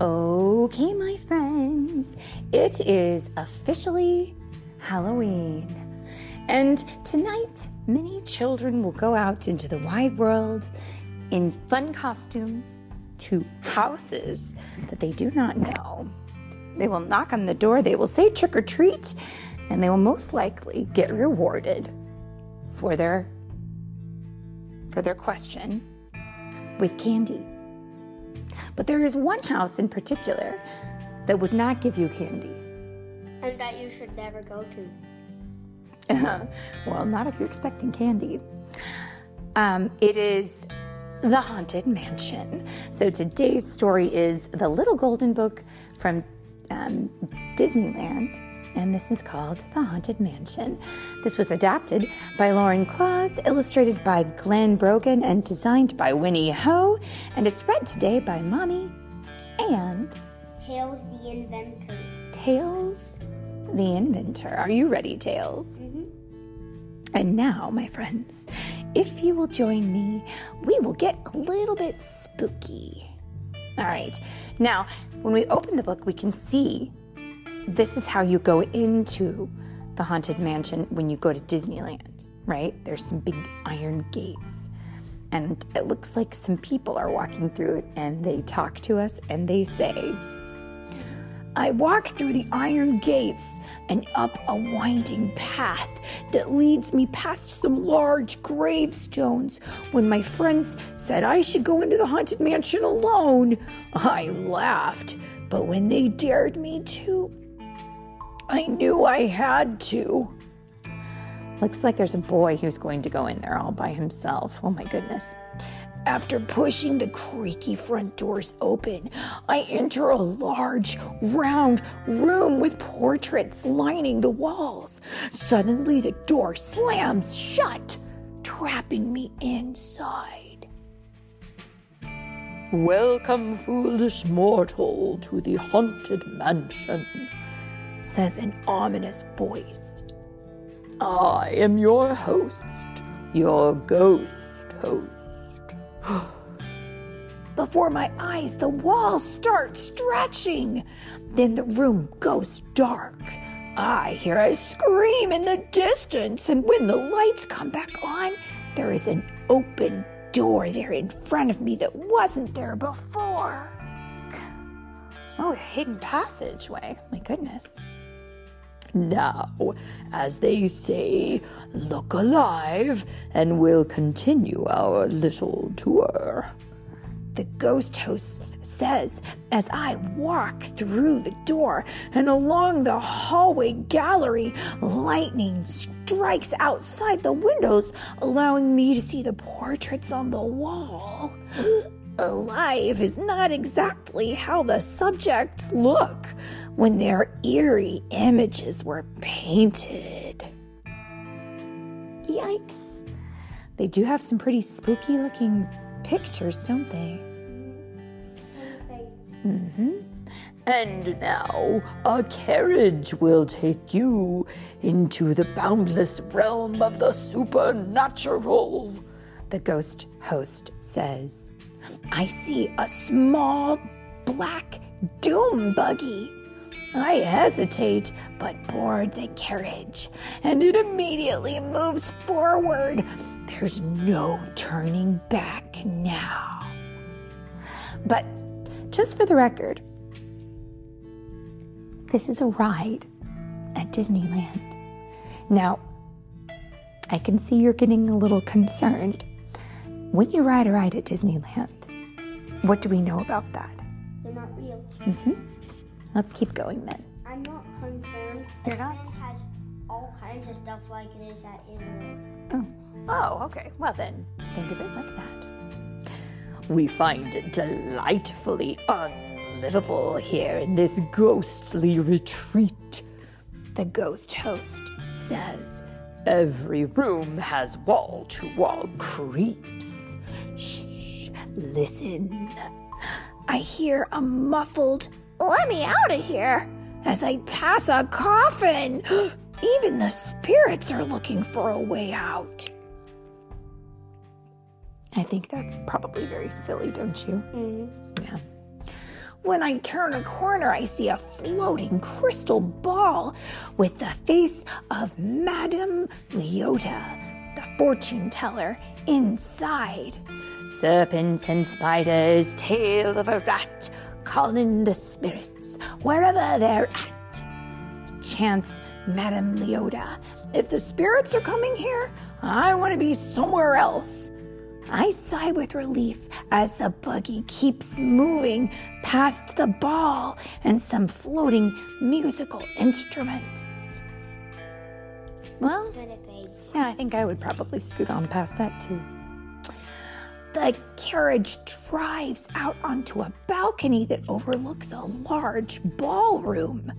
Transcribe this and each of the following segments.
Okay, my friends, it is officially Halloween. And tonight, many children will go out into the wide world in fun costumes to houses that they do not know. They will knock on the door, they will say trick or treat, and they will most likely get rewarded for their for their question with candy. But there is one house in particular that would not give you candy. And that you should never go to. well, not if you're expecting candy. Um, it is the Haunted Mansion. So today's story is The Little Golden Book from um, Disneyland and this is called The Haunted Mansion. This was adapted by Lauren Clauss, illustrated by Glenn Brogan, and designed by Winnie Ho, and it's read today by Mommy and Tails the Inventor. Tails the Inventor. Are you ready, Tails? Mm-hmm. And now, my friends, if you will join me, we will get a little bit spooky. All right. Now, when we open the book, we can see this is how you go into the Haunted Mansion when you go to Disneyland, right? There's some big iron gates. And it looks like some people are walking through it and they talk to us and they say, I walk through the iron gates and up a winding path that leads me past some large gravestones. When my friends said I should go into the haunted mansion alone, I laughed. But when they dared me to, I knew I had to. Looks like there's a boy who's going to go in there all by himself. Oh my goodness. After pushing the creaky front doors open, I enter a large, round room with portraits lining the walls. Suddenly, the door slams shut, trapping me inside. Welcome, foolish mortal, to the haunted mansion says an ominous voice. I am your host, your ghost host. Before my eyes, the walls start stretching. Then the room goes dark. I hear a scream in the distance, and when the lights come back on, there is an open door there in front of me that wasn't there before. Oh, a hidden passageway. My goodness. Now, as they say, look alive, and we'll continue our little tour. The ghost host says as I walk through the door and along the hallway gallery, lightning strikes outside the windows, allowing me to see the portraits on the wall. Alive is not exactly how the subjects look when their eerie images were painted. Yikes. They do have some pretty spooky looking pictures, don't they? Mm-hmm. And now a carriage will take you into the boundless realm of the supernatural, the ghost host says. I see a small black doom buggy I hesitate, but board the carriage, and it immediately moves forward. There's no turning back now. But just for the record, this is a ride at Disneyland. Now, I can see you're getting a little concerned. When you ride a ride at Disneyland, what do we know about that? They're not real. Mm-hmm. Let's keep going then. I'm not concerned. You're not? It has all kinds of stuff like this at Israel. Oh. oh, okay. Well then, think of it like that. We find it delightfully unlivable here in this ghostly retreat. The ghost host says, Every room has wall to wall creeps. Listen. I hear a muffled let me out of here as I pass a coffin. Even the spirits are looking for a way out. I think that's probably very silly, don't you? Mm-hmm. Yeah. When I turn a corner, I see a floating crystal ball with the face of Madame Leota, the fortune teller, inside. Serpents and spiders, tail of a rat, calling the spirits wherever they're at. Chance Madame Leota, if the spirits are coming here, I want to be somewhere else. I sigh with relief as the buggy keeps moving past the ball and some floating musical instruments. Well, yeah, I think I would probably scoot on past that too. The carriage drives out onto a balcony that overlooks a large ballroom.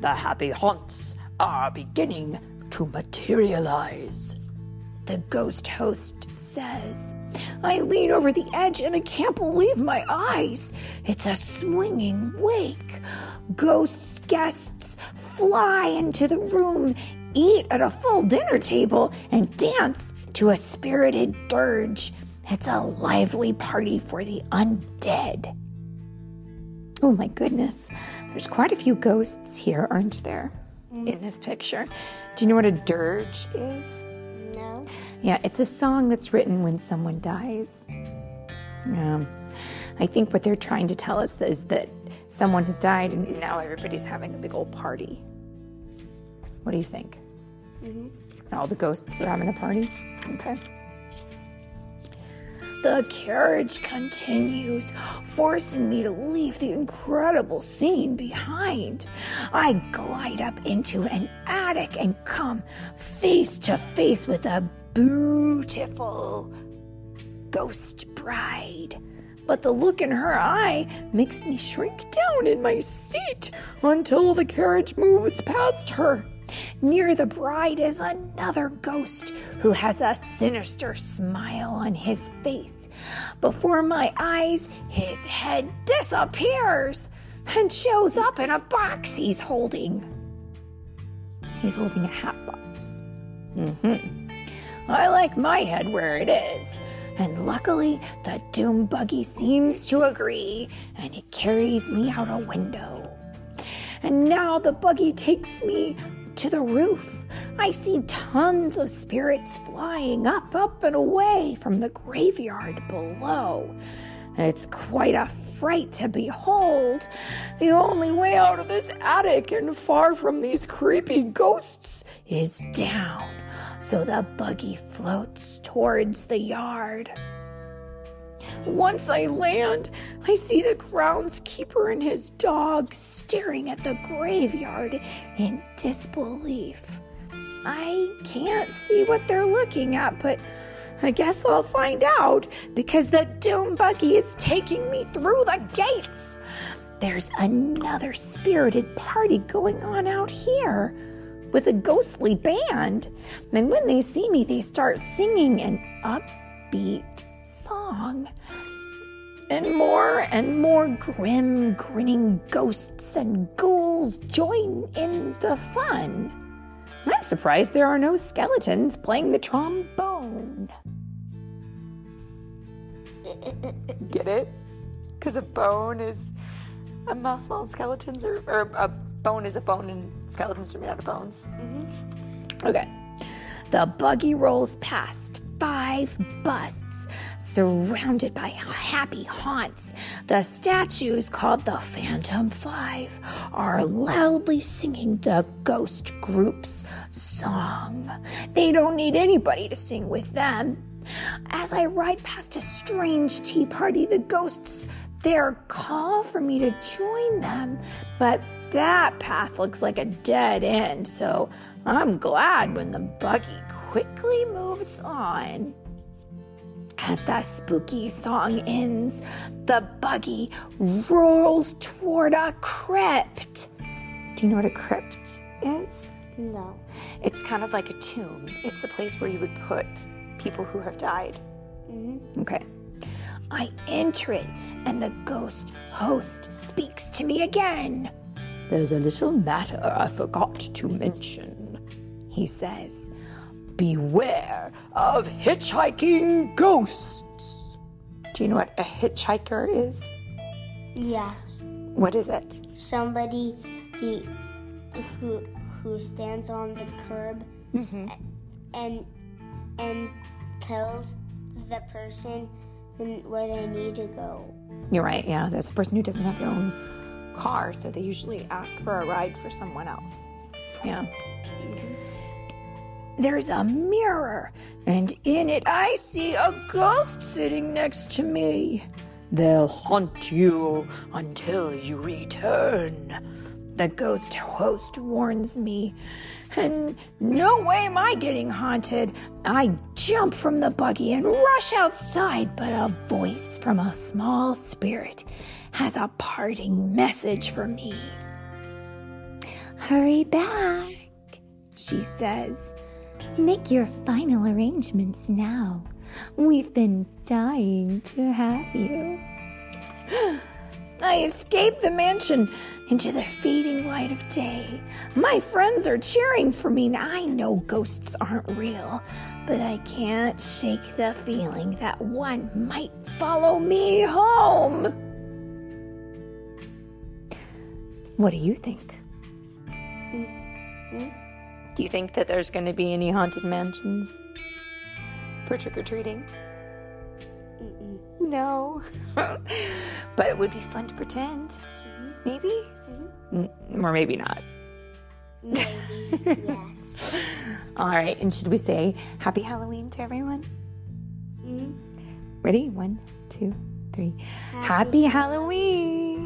The happy haunts are beginning to materialize. The ghost host says. I lean over the edge and I can't believe my eyes. It's a swinging wake. Ghost guests fly into the room, eat at a full dinner table, and dance to a spirited dirge. It's a lively party for the undead. Oh my goodness, there's quite a few ghosts here, aren't there? In this picture. Do you know what a dirge is? No. Yeah, it's a song that's written when someone dies. Yeah. I think what they're trying to tell us is that someone has died and now everybody's having a big old party. What do you think? Mhm. All the ghosts are having a party? Okay. The carriage continues, forcing me to leave the incredible scene behind. I glide up into an attic and come face to face with a beautiful ghost bride. But the look in her eye makes me shrink down in my seat until the carriage moves past her. Near the bride is another ghost who has a sinister smile on his face. Before my eyes, his head disappears and shows up in a box he's holding. He's holding a hat box. Mm hmm I like my head where it is. And luckily, the doom buggy seems to agree, and it carries me out a window. And now the buggy takes me to the roof. I see tons of spirits flying up, up, and away from the graveyard below. It's quite a fright to behold. The only way out of this attic and far from these creepy ghosts is down. So the buggy floats towards the yard. Once I land, I see the groundskeeper and his dog staring at the graveyard in disbelief. I can't see what they're looking at, but I guess I'll find out because the doom buggy is taking me through the gates. There's another spirited party going on out here with a ghostly band. And when they see me, they start singing an upbeat song. And more and more grim, grinning ghosts and ghouls join in the fun. I'm surprised there are no skeletons playing the trombone. Get it? Because a bone is a muscle, and skeletons are, or a bone is a bone, and skeletons are made out of bones. Mm-hmm. Okay. The buggy rolls past five busts surrounded by happy haunts. The statues, called the Phantom Five, are loudly singing the ghost group's song. They don't need anybody to sing with them. As I ride past a strange tea party, the ghosts there call for me to join them, but that path looks like a dead end, so I'm glad when the buggy quickly moves on. As that spooky song ends, the buggy rolls toward a crypt. Do you know what a crypt is? No. It's kind of like a tomb. It's a place where you would put people who have died. Mhm. Okay. I enter it, and the ghost host speaks to me again. There's a little matter I forgot to mention, he says. Beware of hitchhiking ghosts. Do you know what a hitchhiker is? Yes. What is it? Somebody he who who stands on the curb mm-hmm. and and tells the person where they need to go. You're right, yeah. There's a person who doesn't have their own car, so they usually ask for a ride for someone else. Yeah. There's a mirror, and in it I see a ghost sitting next to me. They'll haunt you until you return. The ghost host warns me. And no way am I getting haunted. I jump from the buggy and rush outside, but a voice from a small spirit has a parting message for me. Hurry back, she says. Make your final arrangements now. We've been dying to have you. I escaped the mansion into the fading light of day. My friends are cheering for me. And I know ghosts aren't real, but I can't shake the feeling that one might follow me home. What do you think? Mm, mm. Do you think that there's going to be any haunted mansions for trick or treating? No. but it would be fun to pretend. Mm-hmm. Maybe? Mm-hmm. Mm, Or maybe not. Maybe yes. All right. And should we say happy Halloween to everyone? Mm-hmm. Ready? One, two, three. Happy Halloween.